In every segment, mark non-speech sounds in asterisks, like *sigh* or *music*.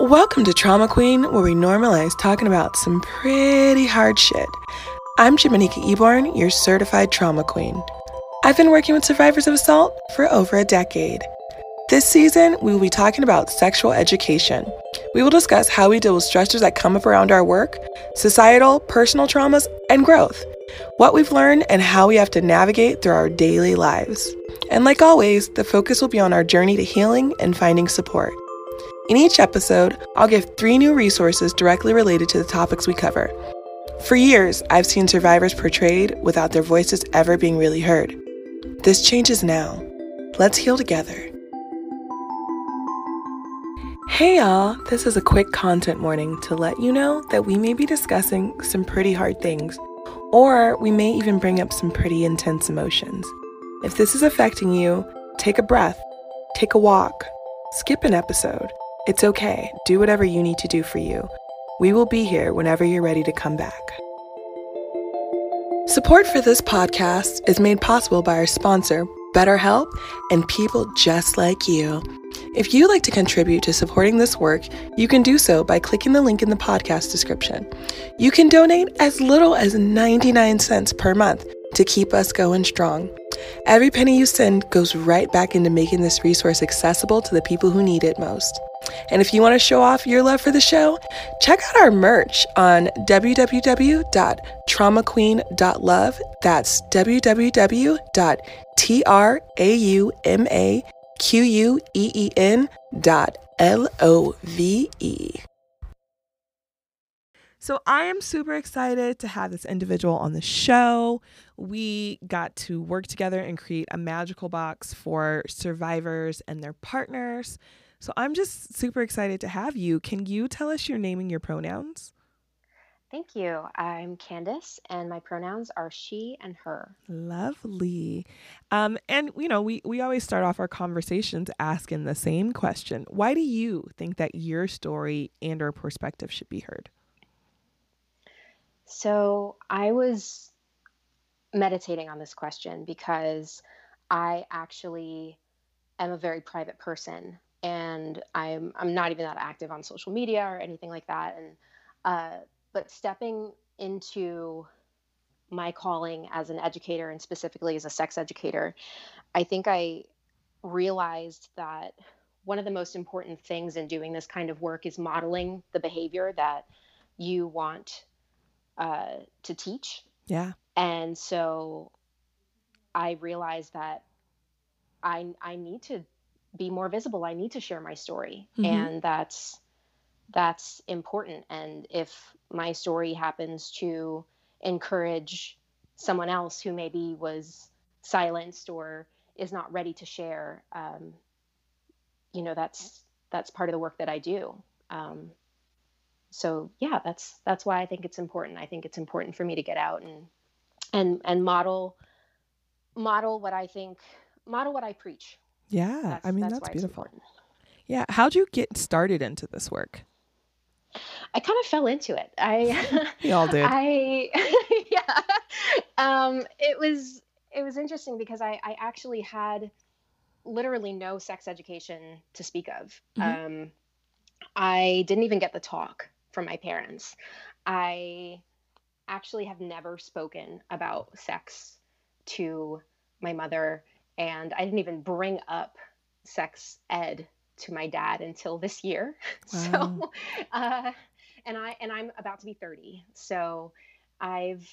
Welcome to Trauma Queen, where we normalize talking about some pretty hard shit. I'm Jamanika Eborn, your certified trauma queen. I've been working with survivors of assault for over a decade. This season, we will be talking about sexual education. We will discuss how we deal with stressors that come up around our work, societal, personal traumas, and growth, what we've learned, and how we have to navigate through our daily lives. And like always, the focus will be on our journey to healing and finding support. In each episode, I'll give three new resources directly related to the topics we cover. For years, I've seen survivors portrayed without their voices ever being really heard. This changes now. Let's heal together. Hey y'all, this is a quick content warning to let you know that we may be discussing some pretty hard things, or we may even bring up some pretty intense emotions. If this is affecting you, take a breath, take a walk, skip an episode. It's okay. Do whatever you need to do for you. We will be here whenever you're ready to come back. Support for this podcast is made possible by our sponsor, BetterHelp, and people just like you. If you'd like to contribute to supporting this work, you can do so by clicking the link in the podcast description. You can donate as little as 99 cents per month to keep us going strong. Every penny you send goes right back into making this resource accessible to the people who need it most. And if you want to show off your love for the show, check out our merch on www.traumaqueen.love. That's www.traumaqueen.love. So I am super excited to have this individual on the show. We got to work together and create a magical box for survivors and their partners. So I'm just super excited to have you. Can you tell us your name and your pronouns? Thank you. I'm Candace, and my pronouns are she and her. Lovely. Um, and you know, we we always start off our conversations asking the same question: Why do you think that your story and or perspective should be heard? So I was meditating on this question because I actually am a very private person and I'm I'm not even that active on social media or anything like that. And uh, but stepping into my calling as an educator and specifically as a sex educator, I think I realized that one of the most important things in doing this kind of work is modeling the behavior that you want uh, to teach. Yeah. And so I realized that I I need to be more visible. I need to share my story mm-hmm. and that's that's important. And if my story happens to encourage someone else who maybe was silenced or is not ready to share um, you know that's that's part of the work that i do. Um, so yeah that's that's why i think it's important. I think it's important for me to get out and and and model model what i think model what i preach yeah, that's, I mean that's, that's beautiful. Yeah, how'd you get started into this work? I kind of fell into it. I *laughs* we all did. I *laughs* yeah. Um, it was it was interesting because I I actually had literally no sex education to speak of. Mm-hmm. Um, I didn't even get the talk from my parents. I actually have never spoken about sex to my mother and I didn't even bring up sex ed to my dad until this year. *laughs* Wow. So, *laughs* uh, and I and I'm about to be 30, so I've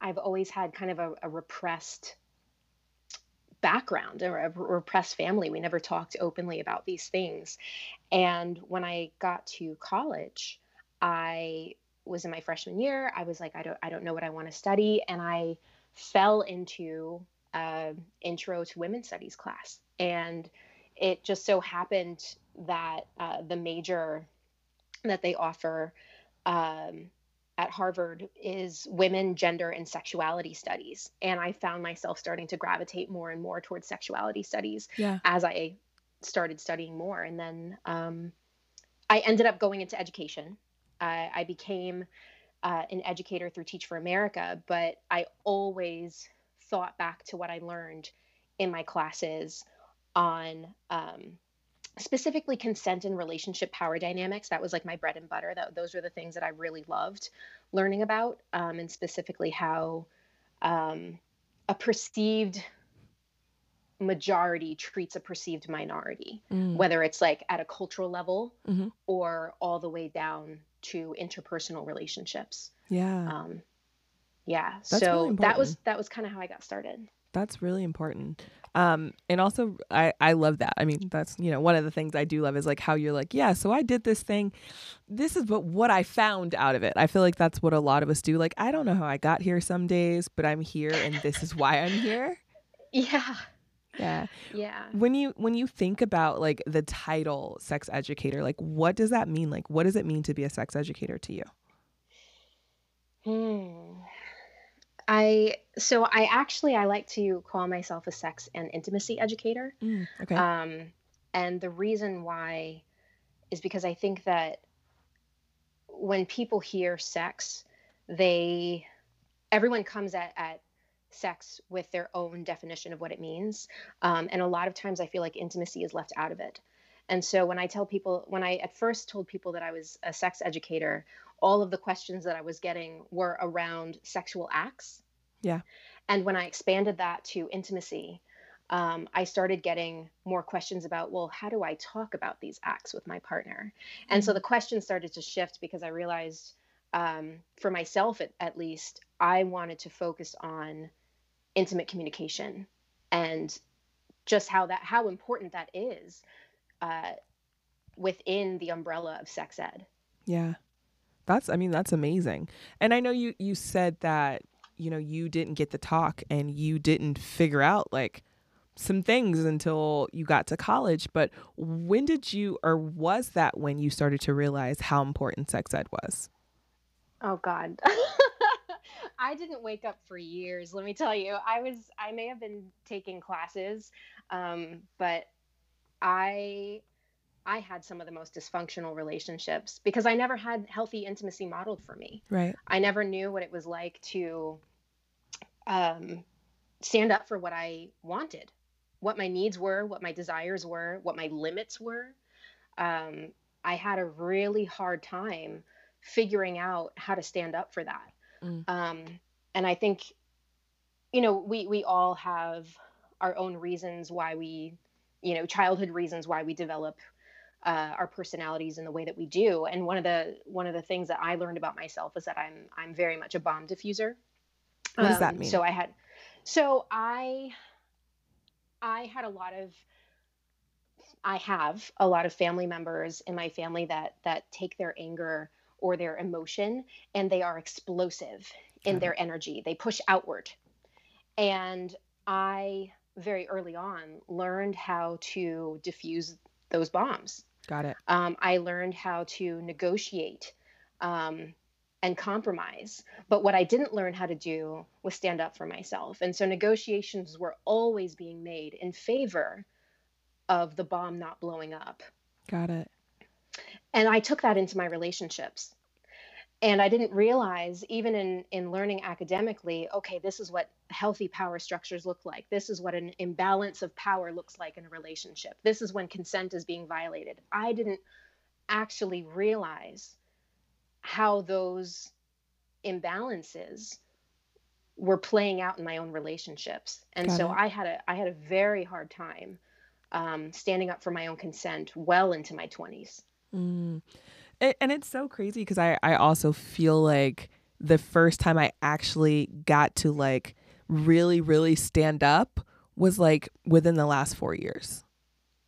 I've always had kind of a, a repressed background or a repressed family. We never talked openly about these things. And when I got to college, I was in my freshman year. I was like, I don't I don't know what I want to study, and I fell into uh, intro to women's studies class. And it just so happened that uh, the major that they offer um, at Harvard is women, gender, and sexuality studies. And I found myself starting to gravitate more and more towards sexuality studies yeah. as I started studying more. And then um, I ended up going into education. Uh, I became uh, an educator through Teach for America, but I always thought back to what I learned in my classes on um, specifically consent and relationship power dynamics. That was like my bread and butter. That those were the things that I really loved learning about, um, and specifically how um, a perceived majority treats a perceived minority, Mm. whether it's like at a cultural level Mhm. or all the way down to interpersonal relationships. Yeah. Um, yeah, That's so really that was that was kind of how I got started. That's really important. Um, and also I, I love that. I mean, that's, you know, one of the things I do love is like how you're like, yeah, so I did this thing. This is what, what I found out of it. I feel like that's what a lot of us do. Like, I don't know how I got here some days, but I'm here and this is why I'm here. *laughs* Yeah, Yeah. yeah. When you when you think about like the title sex educator, like what does that mean? Like what does it mean to be a sex educator to you? Hmm. I so I actually I like to call myself a sex and intimacy educator. Okay. Um, and the reason why is because I think that when people hear sex, they everyone comes at, at sex with their own definition of what it means. Um, and a lot of times I feel like intimacy is left out of it. And so when I tell people, when I at first told people that I was a sex educator, all of the questions that I was getting were around sexual acts. Yeah. And when I expanded that to intimacy, um, I started getting more questions about, well, how do I talk about these acts with my partner? And so the questions started to shift because I realized, um, for myself at, at least, I wanted to focus on intimate communication and just how that how important that is uh, within the umbrella of sex ed. Yeah. That's I mean that's amazing. And I know you you said that you know you didn't get the talk and you didn't figure out like some things until you got to college, but when did you or was that when you started to realize how important sex ed was? Oh God. *laughs* I didn't wake up for years, let me tell you. I was I may have been taking classes, um, but I I had some of the most dysfunctional relationships because I never had healthy intimacy modeled for me. Right. I never knew what it was like to um, stand up for what I wanted, what my needs were, what my desires were, what my limits were. Um, I had a really hard time figuring out how to stand up for that. Mm. Um, and I think, you know, we we all have our own reasons why we, you know, childhood reasons why we develop uh, our personalities and the way that we do. And one of the one of the things that I learned about myself is that I'm I'm very much a bomb diffuser. What does that Um, mean? So I had, so I, I had a lot of, I have a lot of family members in my family that that take their anger or their emotion and they are explosive in their energy. They push outward, and I very early on learned how to diffuse those bombs. Got it. Um, I learned how to negotiate um, and compromise. But what I didn't learn how to do was stand up for myself. And so negotiations were always being made in favor of the bomb not blowing up. Got it. And I took that into my relationships. And I didn't realize, even in, in learning academically, okay, this is what healthy power structures look like. This is what an imbalance of power looks like in a relationship. This is when consent is being violated. I didn't actually realize how those imbalances were playing out in my own relationships. And Got so it. I had a I had a very hard time um, standing up for my own consent well into my 20s. Mm. It, and it's so crazy because I, I also feel like the first time I actually got to like really, really stand up was like within the last four years.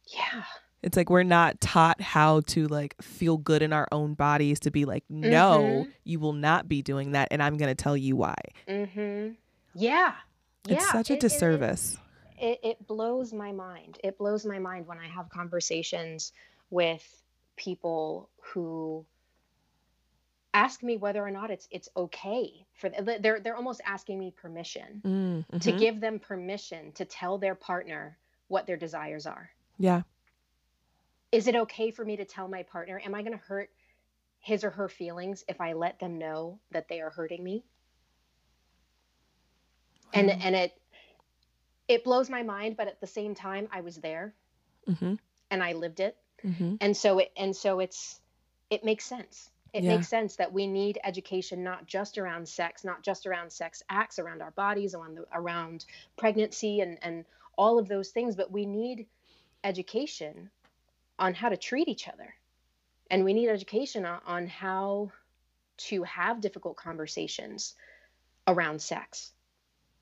Yeah. It's like we're not taught how to like feel good in our own bodies to be like, no, Mhm. you will not be doing that. And I'm going to tell you why. Mm-hmm. Yeah. It's Yeah. such a It- it- disservice. It, it blows my mind. It blows my mind when I have conversations with people who ask me whether or not it's it's okay for they're they're almost asking me permission Mm, to mhm. give them permission to tell their partner what their desires are. Yeah. Is it okay for me to tell my partner? Am I going to hurt his or her feelings if I let them know that they are hurting me? And Wow. and it it blows my mind, but at the same time, I was there. hmm and I lived it. Mm-hmm. And so it and so it's it makes sense. It Yeah. makes sense that we need education not just around sex, not just around sex acts, around our bodies, around the, around pregnancy and and all of those things, but we need education on how to treat each other. And we need education on, on how to have difficult conversations around sex,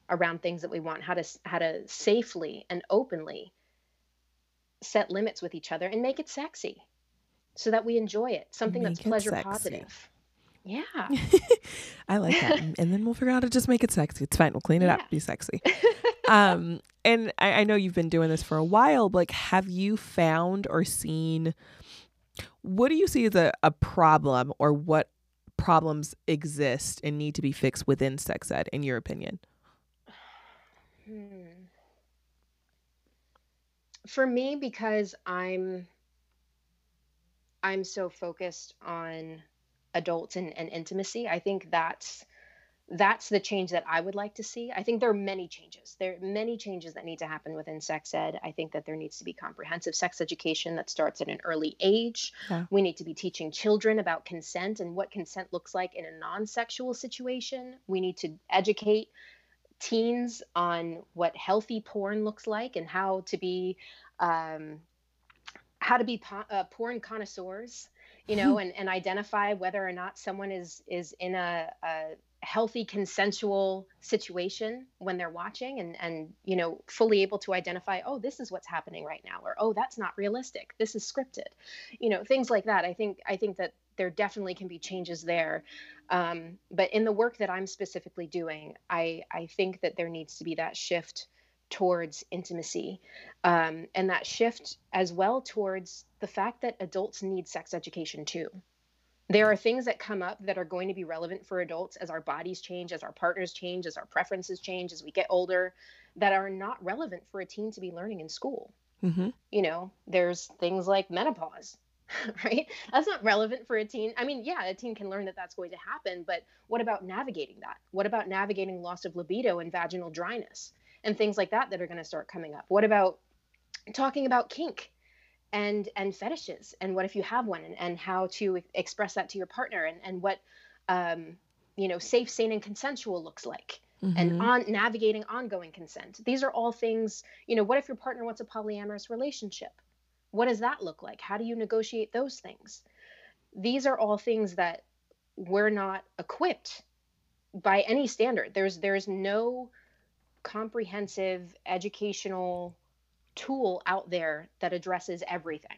around things that we want, how to how to safely and openly set limits with each other and make it sexy so that we enjoy it. Something that's Make it pleasure sexy. positive. Yeah. *laughs* I like that. and and then we'll figure out how to just make it sexy. It's fine. We'll clean it Yeah. up. Be sexy. *laughs* um, and I, I know you've been doing this for a while, but like, have you found or seen what do you see as a, a problem or what problems exist and need to be fixed within sex ed, in your opinion? *sighs* Hmm. For me, because I'm I'm so focused on adults and, and intimacy, I think that's that's the change that I would like to see. I think there are many changes. There are many changes that need to happen within sex ed. I think that there needs to be comprehensive sex education that starts at an early age. Yeah. We need to be teaching children about consent and what consent looks like in a non sexual situation. We need to educate teens on what healthy porn looks like and how to be um, how to be po- uh, porn connoisseurs you know *laughs* and, and identify whether or not someone is is in a, a healthy consensual situation when they're watching and and you know fully able to identify oh this is what's happening right now or oh that's not realistic this is scripted you know things like that. I think i think that there definitely can be changes there um, but in the work that i'm specifically doing i i think that there needs to be that shift towards intimacy um, and that shift as well towards the fact that adults need sex education too. There are things that come up that are going to be relevant for adults as our bodies change as our partners change as our preferences change as we get older that are not relevant for a teen to be learning in school. Mm-hmm. you know there's things like menopause *laughs* right? That's not relevant for a teen. I mean yeah a teen can learn that that's going to happen but what about navigating that? What about navigating loss of libido and vaginal dryness and things like that that are going to start coming up? What about talking about kink and and fetishes? And what if you have one? And, and how to express that to your partner? And and what um you know safe sane and consensual looks like? Mm-hmm. and on navigating ongoing consent. These are all things you know what if your partner wants a polyamorous relationship what does that look like how do you negotiate those things these are all things that we're not equipped by any standard there's there's no comprehensive educational tool out there that addresses everything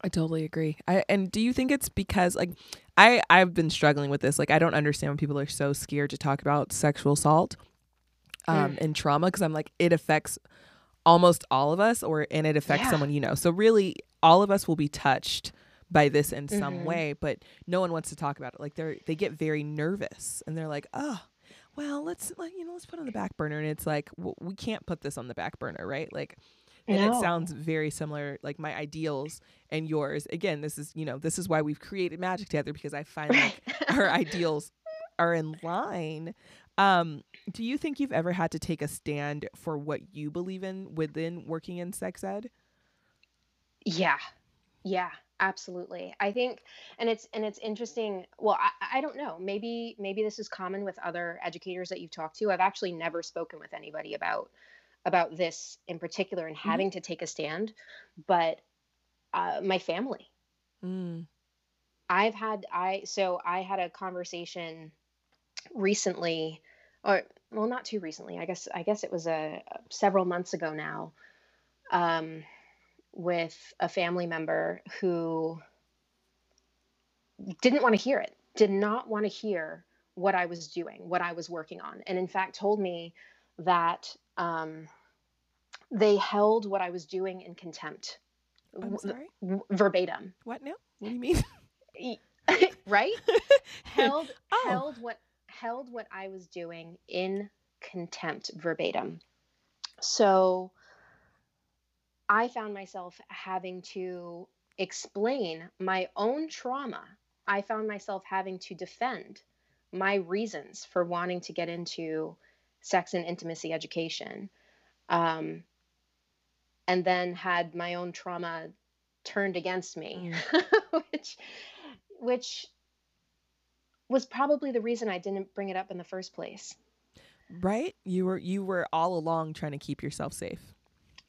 I totally agree. I and do you think it's because like I I've been struggling with this. Like I don't understand when people are so scared to talk about sexual assault um Mm. and trauma because I'm like it affects almost all of us or and it affects Yeah. someone you know. So really all of us will be touched by this in some Mhm. way, but no one wants to talk about it. Like they're they get very nervous and they're like, "Oh, well, let's like you know, let's put on the back burner." And it's like, well, we can't put this on the back burner, right? Like and it sounds very similar like my ideals and yours again this is you know this is why we've created magic together because i find like our *laughs* ideals are in line um do you think you've ever had to take a stand for what you believe in within working in sex ed Yeah. Yeah, absolutely. I think and it's and it's interesting. Well, I, I don't know. Maybe maybe this is common with other educators that you've talked to. I've actually never spoken with anybody about about this in particular and Mhm. having to take a stand, but uh, my family. mm. I've had I so I had a conversation recently or well not too recently. I guess I guess it was a several months ago now. Um with a family member who didn't want to hear it, did not want to hear what I was doing, what I was working on, and in fact told me that um, they held what I was doing in contempt, i'm sorry w- verbatim, what now what do you mean *laughs* right? *laughs* held Oh. held what held what I was doing in contempt verbatim. So I found myself having to explain my own trauma. I found myself having to defend my reasons for wanting to get into sex and intimacy education. Um, and then had my own trauma turned against me, Mm. *laughs* which which was probably the reason I didn't bring it up in the first place. Right? You were you were all along trying to keep yourself safe.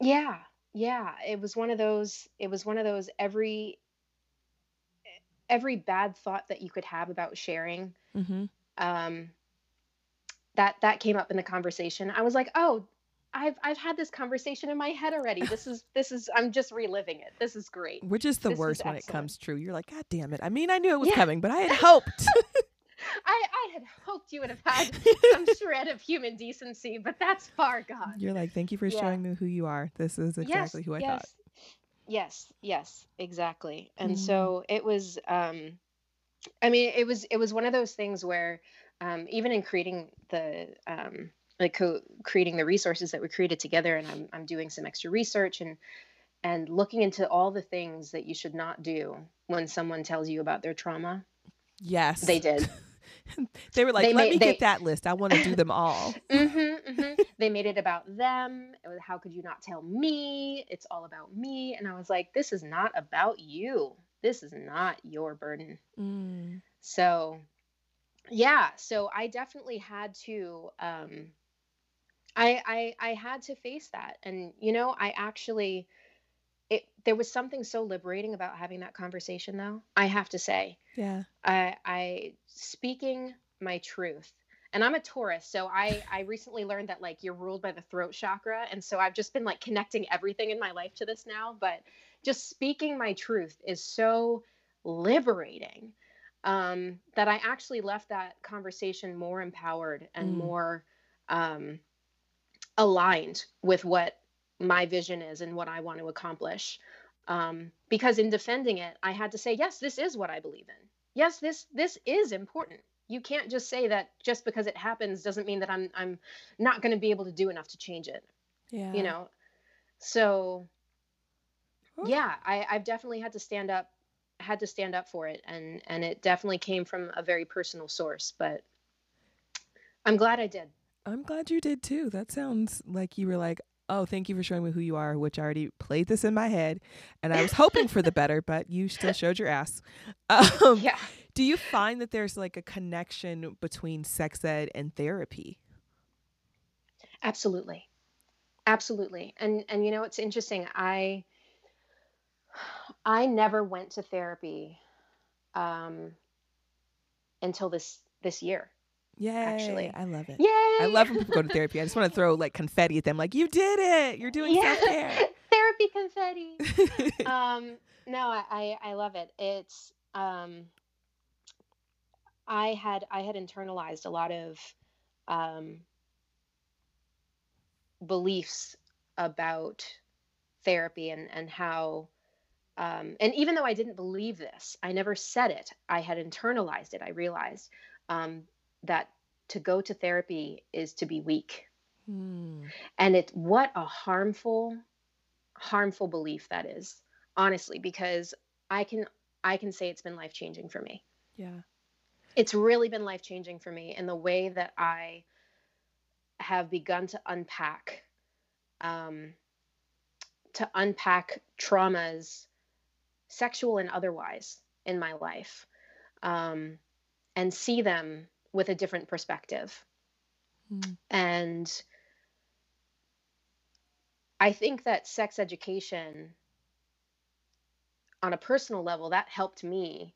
Yeah. Yeah, it was one of those it was one of those every every bad thought that you could have about sharing Mm-hmm. um that that came up in the conversation. I was like, "Oh, I've I've had this conversation in my head already. This is *laughs* this is I'm just reliving it. This is great." Which is the This is worst when it comes true. You're like, God damn it. I mean, I knew it was Yeah. coming, but I had *laughs* hoped. *laughs* I I had hoped you would have had *laughs* some shred of human decency, but that's far gone. You're like, thank you for Yeah. showing me who you are. This is exactly yes, who I yes. thought. Yes, yes, exactly. And Mm. so it was um I mean, it was it was one of those things where um even in creating the um like co- creating the resources that we created together and I'm I'm doing some extra research and and looking into all the things that you should not do when someone tells you about their trauma. Yes. They did. *laughs* *laughs* They were like, They let made- me they- get that list. I want to do them all. *laughs* hmm hmm They made it about them. It was, How could you not tell me? It's all about me. And I was like, this is not about you. This is not your burden. Mm. So, yeah. So I definitely had to. Um, I I I had to face that, and you know, I actually. It, there was something so liberating about having that conversation though i have to say Yeah. I, I speaking my truth and i'm a taurus so i i recently learned that like you're ruled by the throat chakra and so i've just been like connecting everything in my life to this now but just speaking my truth is so liberating um that i actually left that conversation more empowered and Mm. more um aligned with what my vision is and what i want to accomplish um, because in defending it i had to say yes this is what i believe in yes this this is important you can't just say that just because it happens doesn't mean that i'm i'm not going to be able to do enough to change it Yeah. you know so Whew. yeah I, i've definitely had to stand up had to stand up for it and and it definitely came from a very personal source but i'm glad i did I'm glad you did too. That sounds like you were like, oh, thank you for showing me who you are, which I already played this in my head. And I was *laughs* hoping for the better, but you still showed your ass. *laughs* Um, yeah Do you find that there's like a connection between sex ed and therapy? absolutely absolutely and and you know it's interesting i i never went to therapy um until this this year Yay. Actually. I love it. yay I love when people go to *laughs* therapy. I just want to throw like confetti at them, like, you did it. You're doing yeah self care. *laughs* therapy confetti *laughs* um no I, I i love it it's um i had i had internalized a lot of um beliefs about therapy and and how um and even though i didn't believe this i never said it i had internalized it i realized um that to go to therapy is to be weak Hmm. and it what a harmful harmful belief that is honestly because i can i can say it's been life changing for me Yeah. it's really been life changing for me in the way that i have begun to unpack um, to unpack traumas sexual and otherwise in my life um, and see them with a different perspective Hmm. and I think that sex education on a personal level that helped me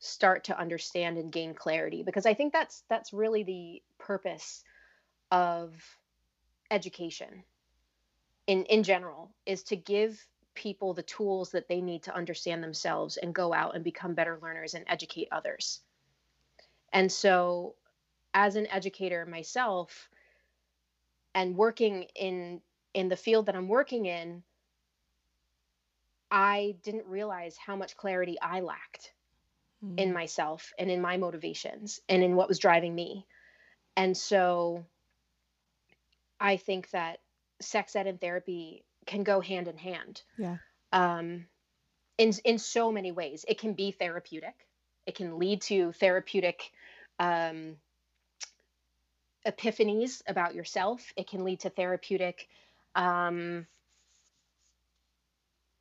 start to understand and gain clarity because I think that's that's really the purpose of education in in general is to give people the tools that they need to understand themselves and go out and become better learners and educate others. And so as an educator myself and working in in the field that I'm working in, I didn't realize how much clarity I lacked in Hmm. myself and in my motivations and in what was driving me. And so I think that sex ed and therapy can go hand in hand. Yeah. Um, in in so many ways. It can be therapeutic. It can lead to therapeutic um, epiphanies about yourself. It can lead to therapeutic um,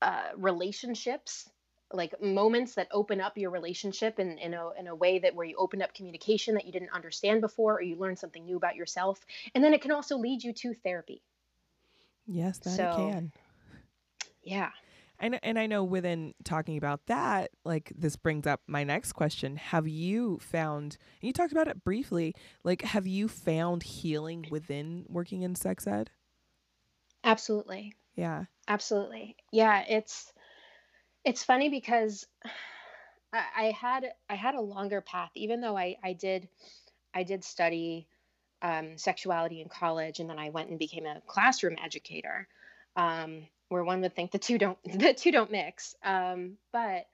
uh, relationships like moments that open up your relationship in, in a in a way that where you open up communication that you didn't understand before or you learn something new about yourself. And then it can also lead you to therapy. Yes that so, it can. Yeah and and I know within talking about that, like this brings up my next question. Have you found and you talked about it briefly, like have you found healing within working in sex ed? Absolutely. Yeah. Absolutely. Yeah, it's it's funny because *sighs* I, I had I had a longer path, even though I, I did I did study um, sexuality in college and then I went and became a classroom educator. Um, where one would think the two don't *laughs* the two don't mix. Um, but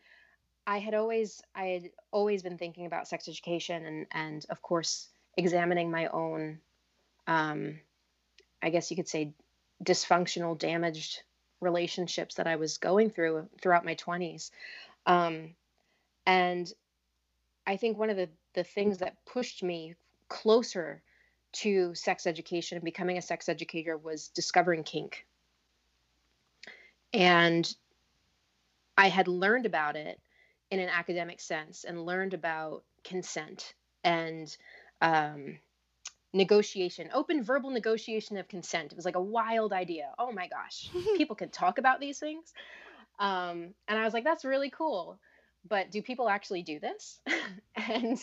I had always I had always been thinking about sex education and and of course examining my own um, I guess you could say dysfunctional damaged relationships that I was going through throughout my 20s. Um, and I think one of the the things that pushed me closer to sex education and becoming a sex educator was discovering kink and I had learned about it in an academic sense and learned about consent and um, negotiation, open verbal negotiation of consent. It was like a wild idea. Oh my gosh, *laughs* people can talk about these things. Um, and I was like, that's really cool. But do people actually do this? *laughs* and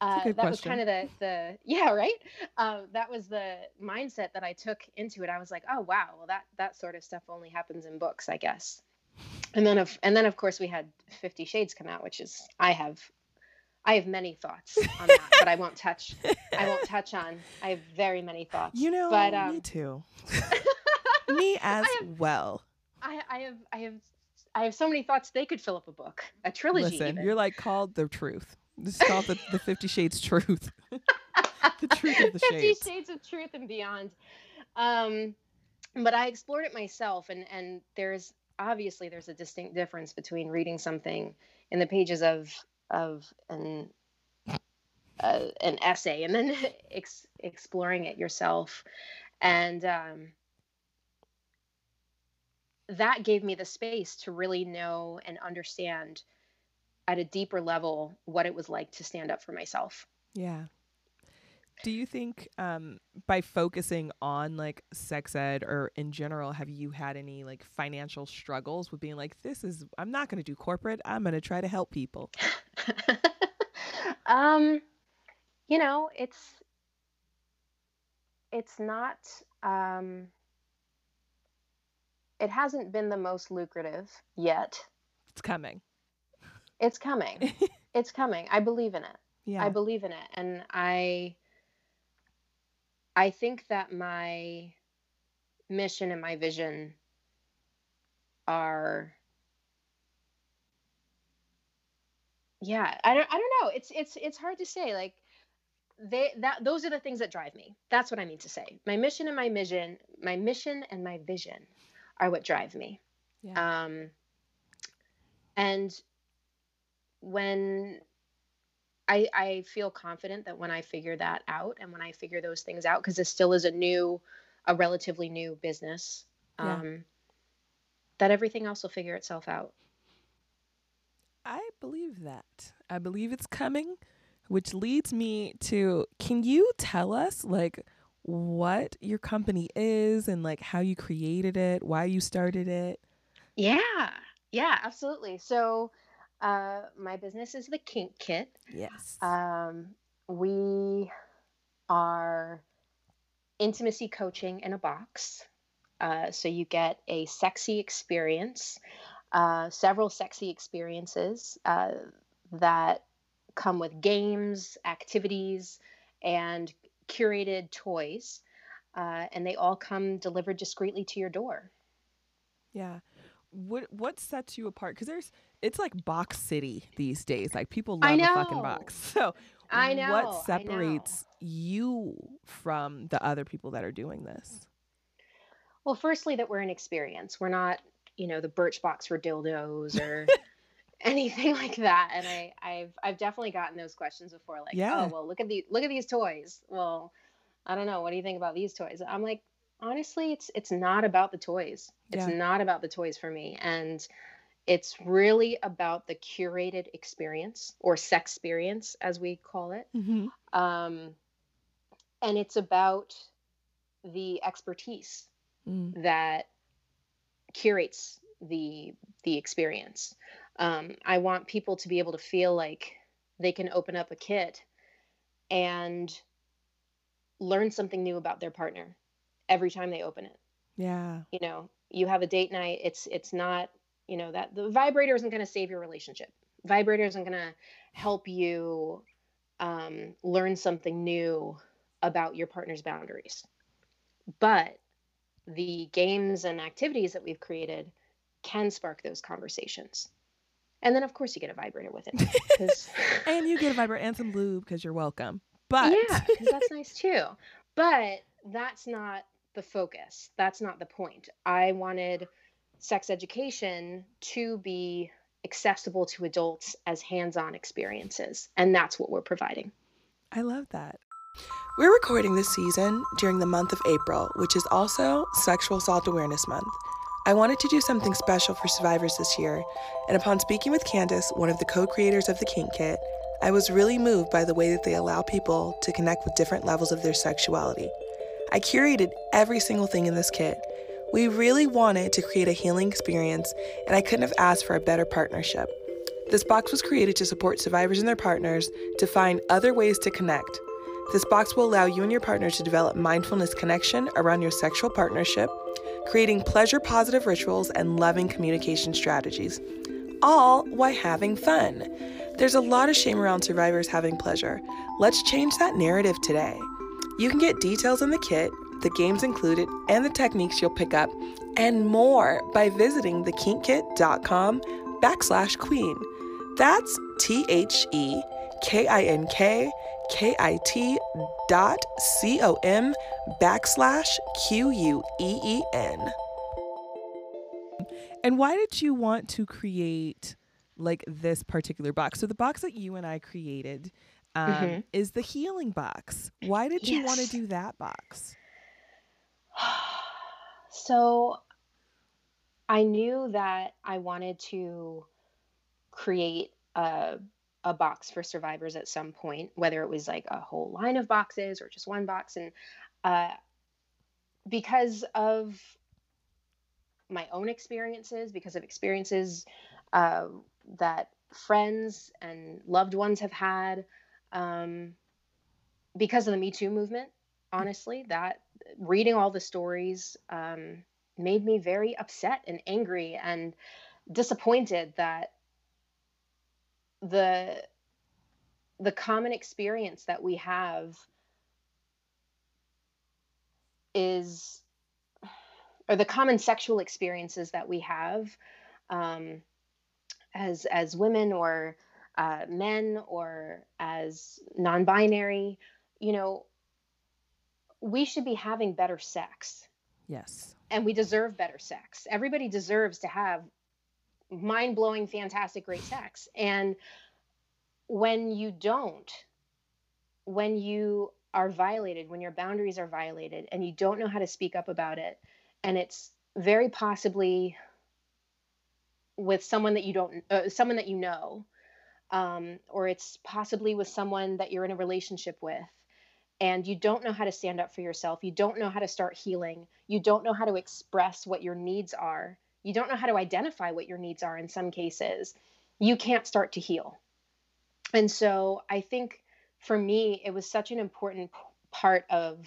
uh, that question. was kind of the the *laughs* yeah right. Uh, that was the mindset that I took into it. I was like, oh wow, well that that sort of stuff only happens in books, I guess. And then of and then of course we had Fifty Shades come out, which is I have I have many thoughts on that, but I won't touch. I won't touch on. I have very many thoughts. You know, but um, *laughs* me too. me as have, well. I, I have I have I have so many thoughts they could fill up a book, a trilogy. Listen, even. you're like called the truth. This is called the, the Fifty Shades Truth. *laughs* the truth of the *laughs* Fifty Shades. Shades of Truth and beyond. Um, but I explored it myself, and and there's obviously there's a distinct difference between reading something in the pages of of an uh, an essay and then *laughs* ex- exploring it yourself, and um, that gave me the space to really know and understand at a deeper level what it was like to stand up for myself. Yeah. Do you think um, by focusing on like sex ed or in general, have you had any like financial struggles with being like, this is, I'm not going to do corporate. I'm going to try to help people? *laughs* um, you know, it's, it's not, um, it hasn't been the most lucrative yet. It's coming. It's coming. *laughs* it's coming. I believe in it. Yeah. I believe in it. And I I think that my mission and my vision are yeah, I don't I don't know. It's it's it's hard to say like they that those are the things that drive me. That's what I mean to say. My mission and my mission, my mission and my vision are what drive me. Yeah. Um and when I, I feel confident that when I figure that out and when I figure those things out, because this still is a new, a relatively new business, yeah. um, that everything else will figure itself out. I believe that. I believe it's coming, which leads me to can you tell us, like, what your company is and, like, how you created it, why you started it? Yeah. Yeah, absolutely. So, uh, my business is the Kink Kit. Yes. Um, we are intimacy coaching in a box. Uh, so you get a sexy experience, uh, several sexy experiences uh, that come with games, activities, and curated toys. Uh, and they all come delivered discreetly to your door. Yeah. What what sets you apart? Because there's it's like box city these days. Like people love a fucking box. *laughs* So I know what separates know. you from the other people that are doing this? Well, firstly, that we're an experience. We're not, you know, the Birchbox for dildos or *laughs* anything like that. And I, I've I've definitely gotten those questions before, like, oh, yeah. oh well, look at the look at these toys. Well, I don't know. What do you think about these toys? I'm like, honestly, it's it's not about the toys. It's Yeah. not about the toys for me. And it's really about the curated experience or sex experience as we call it. Mm-hmm. Um, and it's about the expertise Mm. that curates the the experience. Um, I want people to be able to feel like they can open up a kit and learn something new about their partner every time they open it. Yeah. You know, you have a date night. It's it's not you know that the vibrator isn't going to save your relationship. Vibrator isn't going to help you um, learn something new about your partner's boundaries. But the games and activities that we've created can spark those conversations. And then, of course, you get a vibrator with it *laughs* And you get a vibrator and some lube because you're welcome. But yeah, because that's *laughs* nice too. But that's not the focus. That's not the point. I wanted sex education to be accessible to adults as hands on experiences. And that's what we're providing. I love that. We're recording this season during the month of April, which is also Sexual Assault Awareness Month. I wanted to do something special for survivors this year, and upon speaking with Candace, one of the co creators of the Kink Kit, I was really moved by the way that they allow people to connect with different levels of their sexuality. I curated every single thing in this kit. We really wanted to create a healing experience, and I couldn't have asked for a better partnership. This box was created to support survivors and their partners to find other ways to connect. This box will allow you and your partner to develop mindfulness connection around your sexual partnership, creating pleasure positive rituals and loving communication strategies, all while having fun. There's a lot of shame around survivors having pleasure. Let's change that narrative today. You can get details on the kit, the games included, and the techniques you'll pick up, and more by visiting thekinkkit.com backslash queen. That's T H E K I N K K I T dot C O M backslash Q U E E N. And why did you want to create like this particular box? So the box that you and I created um, Mhm. is the healing box. Why did you want to do that box? *sighs* So I knew that I wanted to create a, a box for survivors at some point, whether it was like a whole line of boxes or just one box. And uh, because of my own experiences, because of experiences uh, that friends and loved ones have had, um, because of the Me Too movement, honestly, that reading all the stories um, made me very upset and angry and disappointed that the the common experience that we have is or the common sexual experiences that we have um, as as women or uh, men or as non-binary you know we should be having better sex Yes. and we deserve better sex. Everybody deserves to have mind blowing, fantastic, great sex. And when you don't, when you are violated, when your boundaries are violated, and you don't know how to speak up about it, and it's very possibly with someone that you don't, uh, someone that you know, um, or it's possibly with someone that you're in a relationship with, and you don't know how to stand up for yourself, you don't know how to start healing, you don't know how to express what your needs are, you don't know how to identify what your needs are in some cases, you can't start to heal. And so I think for me, it was such an important part of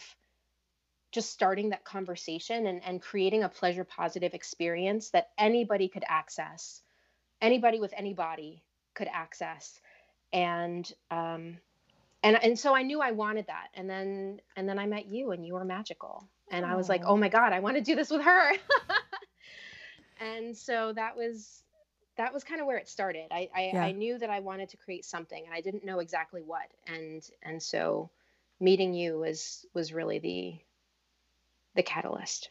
just starting that conversation and, and creating a pleasure positive experience that anybody could access, anybody with any body could access. And um, and and so I knew I wanted that. And then and then I met you and you were magical. And I was like, "Oh my god, I want to do this with her." *laughs* and so that was that was kind of where it started. I I, Yeah. I knew that I wanted to create something and I didn't know exactly what. And and so meeting you was was really the the catalyst.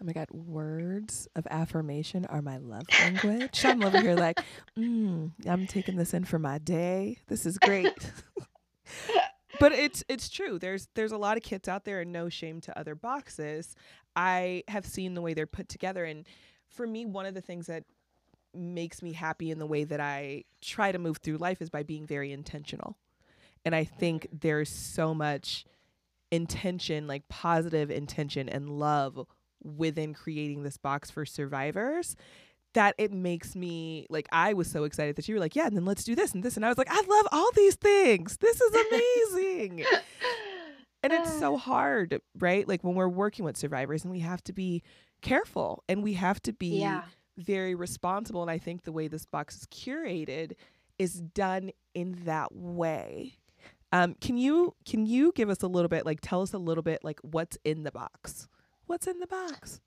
Oh my God, words of affirmation are my love language. I'm over here like, mm, I'm taking this in for my day. This is great. *laughs* but it's it's true. There's there's a lot of kits out there and no shame to other boxes. I have seen the way they're put together and for me one of the things that makes me happy in the way that I try to move through life is by being very intentional. And I think there's so much intention, like positive intention and love within creating this box for survivors that it makes me like I was so excited that you were like, yeah, and then let's do this and this. And I was like, I love all these things. This is amazing. *laughs* and it's so hard, right? Like when we're working with survivors and we have to be careful and we have to be Yeah. very responsible. And I think the way this box is curated is done in that way. Um, can you can you give us a little bit like tell us a little bit like what's in the box? What's in the box?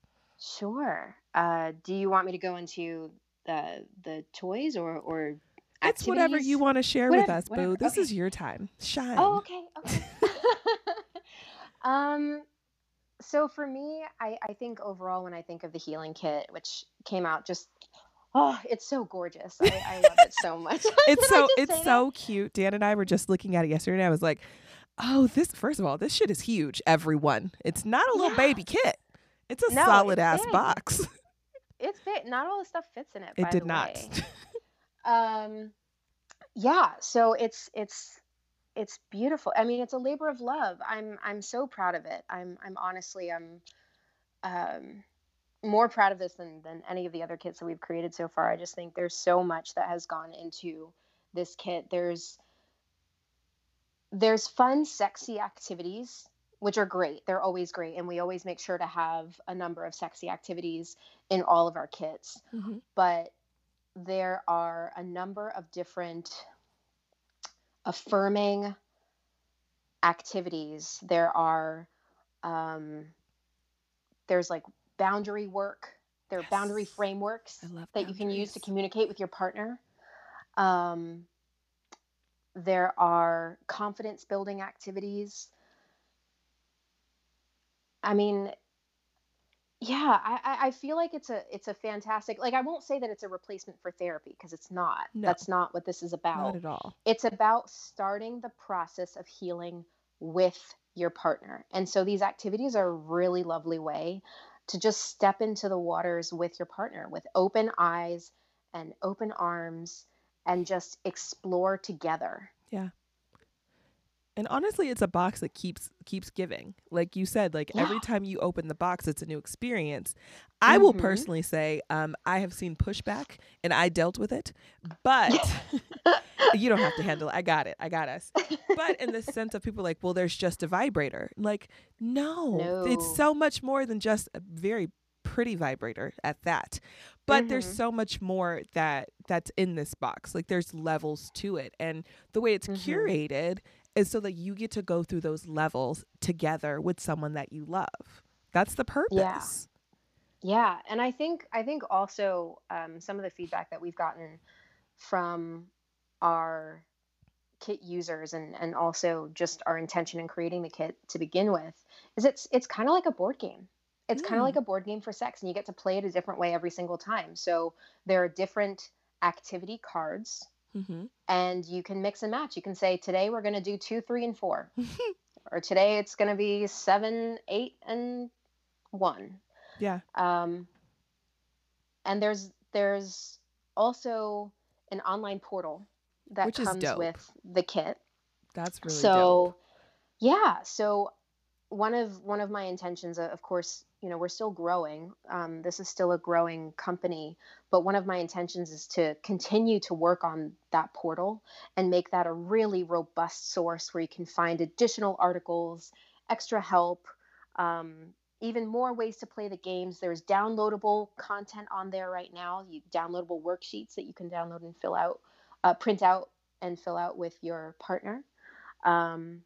Sure. Uh, do you want me to go into the the toys or or It's whatever you want to share with Whatever, us, Boo. This Okay. is your time. Shine. Oh, okay. Okay. *laughs* *laughs* um, so for me, I, I think overall, when I think of the healing kit, which came out just, oh, it's so gorgeous. I, I love it so much. *laughs* it's so it's so cute. Dan and I were just looking at it yesterday and I was like, "Oh, this first of all, this shit is huge, everyone. It's not a little Yeah. baby kit. It's a No, solid *laughs* it's ass big. box." It's big. Not all the stuff fits in it. It did not. *laughs* um yeah so it's it's it's beautiful i mean it's a labor of love i'm i'm so proud of it i'm i'm honestly i'm um more proud of this than than any of the other kits that we've created so far i just think there's so much that has gone into this kit there's there's fun sexy activities which are great they're always great and we always make sure to have a number of sexy activities in all of our kits Mhm. but there are a number of different affirming activities. There are, um, there's like boundary work. There are boundary frameworks that you can use to communicate with your partner. Um, there are confidence building activities. I mean, yeah, I, I- feel like it's a it's a fantastic like I won't say that it's a replacement for therapy because it's not. No. That's not what this is about. Not at all. It's about starting the process of healing with your partner. And so these activities are a really lovely way to just step into the waters with your partner with open eyes and open arms and just explore together. And honestly, it's a box that keeps keeps giving. Like you said, like every time you open the box, it's a new experience. I will Mhm. personally say, um, I have seen pushback and I dealt with it, *laughs* but you don't have to handle it. I got it. I got us. But in the *laughs* sense of people like, well, there's just a vibrator. Like, no, it's so much more than just a very pretty vibrator at that. But there's Mhm. so much more that that's in this box. Like there's levels to it. And the way it's Mhm. curated is so that you get to go through those levels together with someone that you love. That's the purpose. Yeah, Yeah. and I think I think also um, some of the feedback that we've gotten from our kit users and and also just our intention in creating the kit to begin with is it's it's kind of like a board game. It's kind Mm. of like a board game for sex, and you get to play it a different way every single time. So there are different activity cards, hmm and you can mix and match. You can say today we're going to do two, three, and four, *laughs* or today it's going to be seven, eight, and one Yeah. um, and there's there's also an online portal that Which comes with the kit That's really so dope. yeah so one of one of my intentions of course you know we're still growing um, this is still a growing company but one of my intentions is to continue to work on that portal and make that a really robust source where you can find additional articles extra help um, even more ways to play the games. There's downloadable content on there right now. You downloadable worksheets that you can download and fill out uh, print out and fill out with your partner. Um,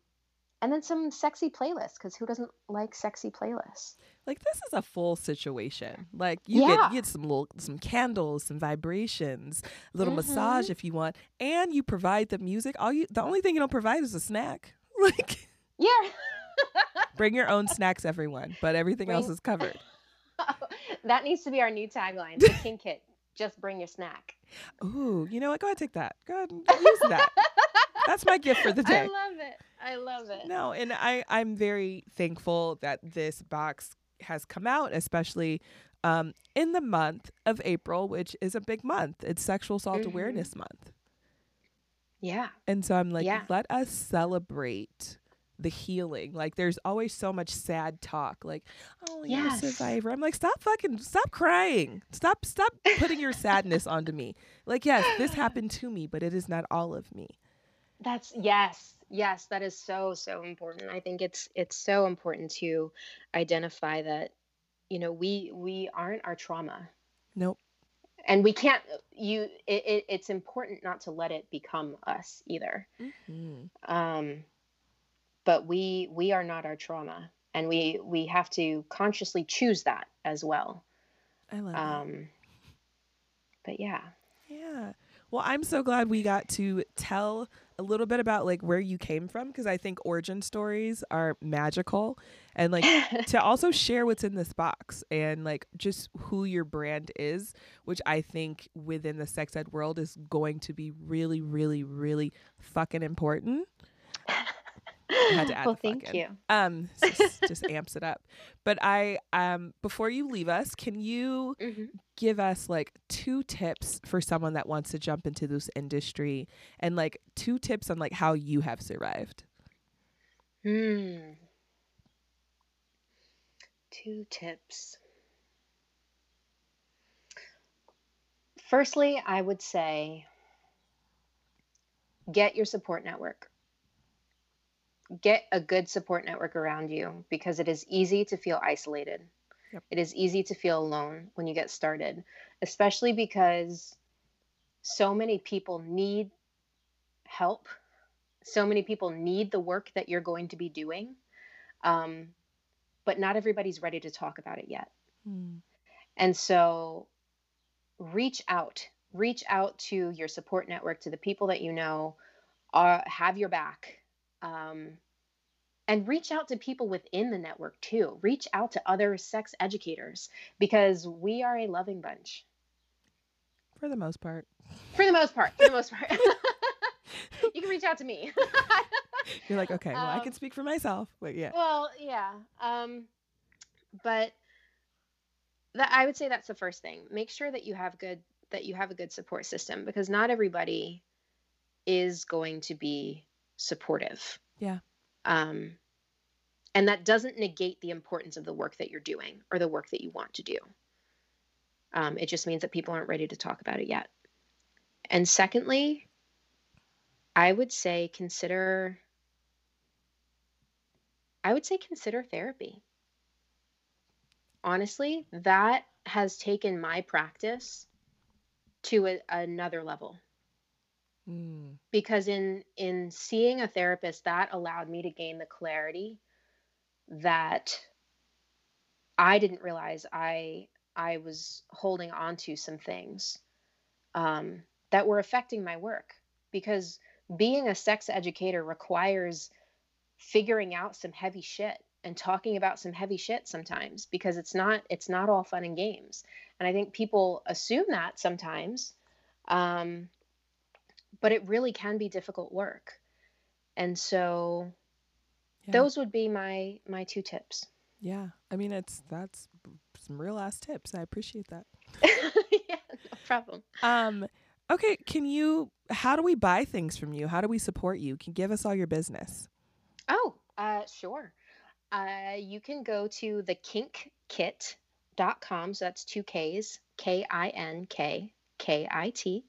and then some sexy playlists because who doesn't like sexy playlists Like this is a full situation. Like you Yeah. get you get some little some candles, some vibrations, a little massage mm-hmm. if you want, and you provide the music. All you the only thing you don't provide is a snack. *laughs* Like yeah bring your own snacks, everyone, but everything else is covered. *laughs* that needs to be our new tagline the kink kit just bring your snack Ooh, you know what? Go ahead, take that. Go ahead, and use that. *laughs* That's my gift for the day. i love it I love it. No, and I I'm very thankful that this box has come out, especially um, in the month of April, which is a big month. It's Sexual Assault Mhm. Awareness Month. Yeah. And so I'm like, Yeah. let us celebrate the healing. Like there's always so much sad talk. Like, oh, you're a survivor. I'm like, stop fucking stop crying. Stop stop putting your sadness onto me. Like, yes, this happened to me, but it is not all of me. That's yes. Yes, that is so so important. I think it's it's so important to identify that you know, we we aren't our trauma. Nope. And we can't you it, it it's important not to let it become us either. Mhm. Um but we we are not our trauma and we we have to consciously choose that as well. I love it. Um but yeah. Yeah. Well, I'm so glad we got to tell a little bit about like where you came from because I think origin stories are magical and like *laughs* to also share what's in this box and like just who your brand is, which I think within the sex ed world is going to be really, really, really fucking important. Had to *laughs* add well, the thank fucking. you. Um, *laughs* just, just amps it up. But I um before you leave us, can you Mhm. give us like two tips for someone that wants to jump into this industry and like two tips on like how you have survived? Hmm. Two tips. Firstly, I would say get your support network. Get a good support network around you because it is easy to feel isolated. Yep. It is easy to feel alone when you get started, especially because so many people need help. So many people need the work that you're going to be doing. Um, but not everybody's ready to talk about it yet. Hmm. And so reach out, reach out to your support network, to the people that you know are have your back. Um, and reach out to people within the network too. Reach out to other sex educators because we are a loving bunch For the most part. for the most part. For the most part, *laughs* you can reach out to me. *laughs* You're like, okay, well, I Um, can speak for myself. But yeah. Well, yeah. Um, but that I would say that's the first thing. Make sure that you have good that you have a good support system because not everybody is going to be supportive. Yeah. Um, and that doesn't negate the importance of the work that you're doing or the work that you want to do. Um, it just means that people aren't ready to talk about it yet. And secondly, I would say consider I would say consider therapy. Honestly, that has taken my practice to a, another level Hmm. because in in seeing a therapist that allowed me to gain the clarity that I didn't realize I I was holding on to some things um, that were affecting my work because being a sex educator requires figuring out some heavy shit and talking about some heavy shit sometimes because it's not it's not all fun and games and i think people assume that sometimes um, but it really can be difficult work and so Yeah. those would be my my two tips Yeah. I mean, it's that's some real ass tips. I appreciate that. *laughs* yeah no problem Um, okay, can you how do we buy things from you? How do we support you? Can you give us all your business? Oh, uh, sure. Uh, you can go to the kinkkit.com. So that's two K's, K I N K K I T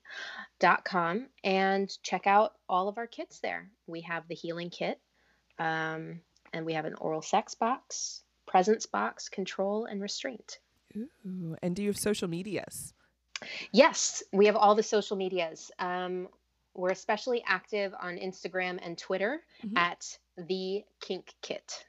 dot com, and check out all of our kits there. We have the healing kit, um, and we have an oral sex box, presence box, control, and restraint. Ooh, and do you have social medias? Yes, we have all the social medias. Um, we're especially active on Instagram and Twitter Mhm. at the Kink Kit.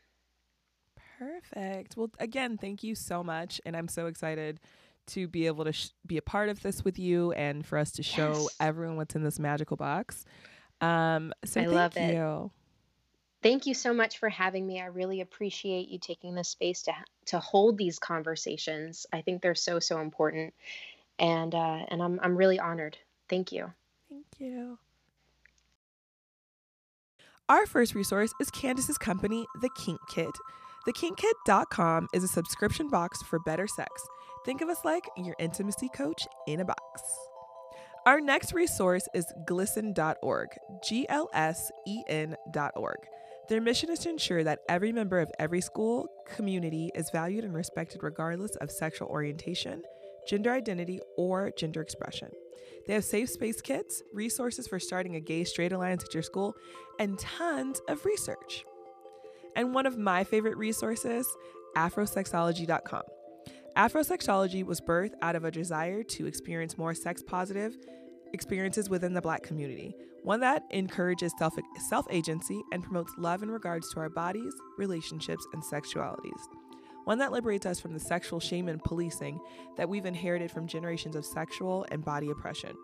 Perfect. Well, again, thank you so much, and I'm so excited to be able to sh- be a part of this with you and for us to show Yes. everyone what's in this magical box. Um, so I thank love it. you. Thank you so much for having me. I really appreciate you taking the space to to hold these conversations. I think they're so so important, and uh, and I'm I'm really honored. Thank you. Thank you. Our first resource is Candace's company, The Kink Kit. TheKinkKit.com is a subscription box for better sex. Think of us like your intimacy coach in a box. Our next resource is GLSEN.org, G L S E N.org. Their mission is to ensure that every member of every school community is valued and respected regardless of sexual orientation, gender identity, or gender expression. They have safe space kits, resources for starting a gay straight alliance at your school, and tons of research. And one of my favorite resources, afrosexology.com. Afrosexology was birthed out of a desire to experience more sex positive experiences within the Black community, one that encourages self agency and promotes love in regards to our bodies, relationships, and sexualities. One that liberates us from the sexual shame and policing that we've inherited from generations of sexual and body oppression.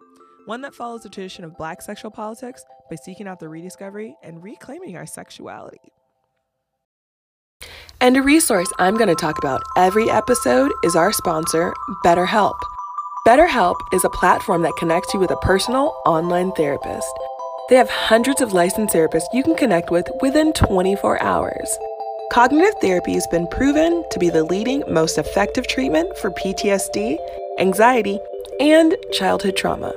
One that follows the tradition of Black sexual politics by seeking out the rediscovery and reclaiming our sexuality. And a resource I'm going to talk about every episode is our sponsor, BetterHelp. BetterHelp is a platform that connects you with a personal online therapist. They have hundreds of licensed therapists you can connect with within 24 hours. Cognitive therapy has been proven to be the leading, most effective treatment for PTSD, anxiety, and childhood trauma.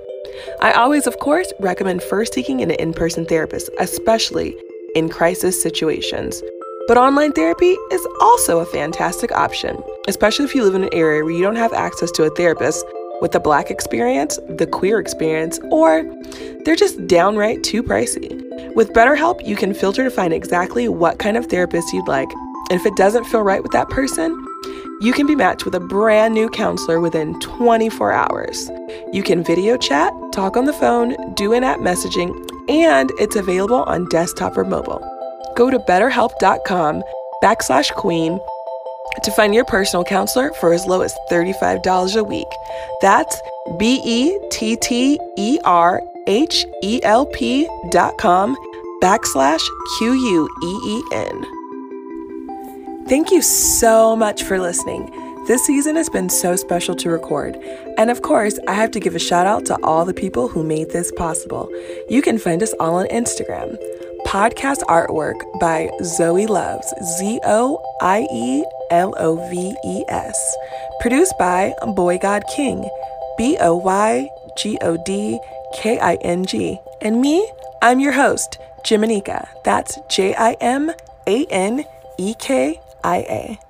I always, of course, recommend first seeking an in person therapist, especially in crisis situations. But online therapy is also a fantastic option, especially if you live in an area where you don't have access to a therapist with the black experience, the queer experience, or they're just downright too pricey. With BetterHelp, you can filter to find exactly what kind of therapist you'd like. And if it doesn't feel right with that person, you can be matched with a brand new counselor within 24 hours. You can video chat, talk on the phone, do in app messaging, and it's available on desktop or mobile go to betterhelp.com backslash queen to find your personal counselor for as low as $35 a week. That's B E T T E R H E L P dot com backslash Q U E E N. Thank you so much for listening. This season has been so special to record. And of course, I have to give a shout out to all the people who made this possible. You can find us all on Instagram podcast artwork by Zoie Loves, Z O I E L O V E S. Produced by Boy God King, B O Y G O D K I N G. And me, I'm your host, Jimanekia. That's J I M A N E K I A.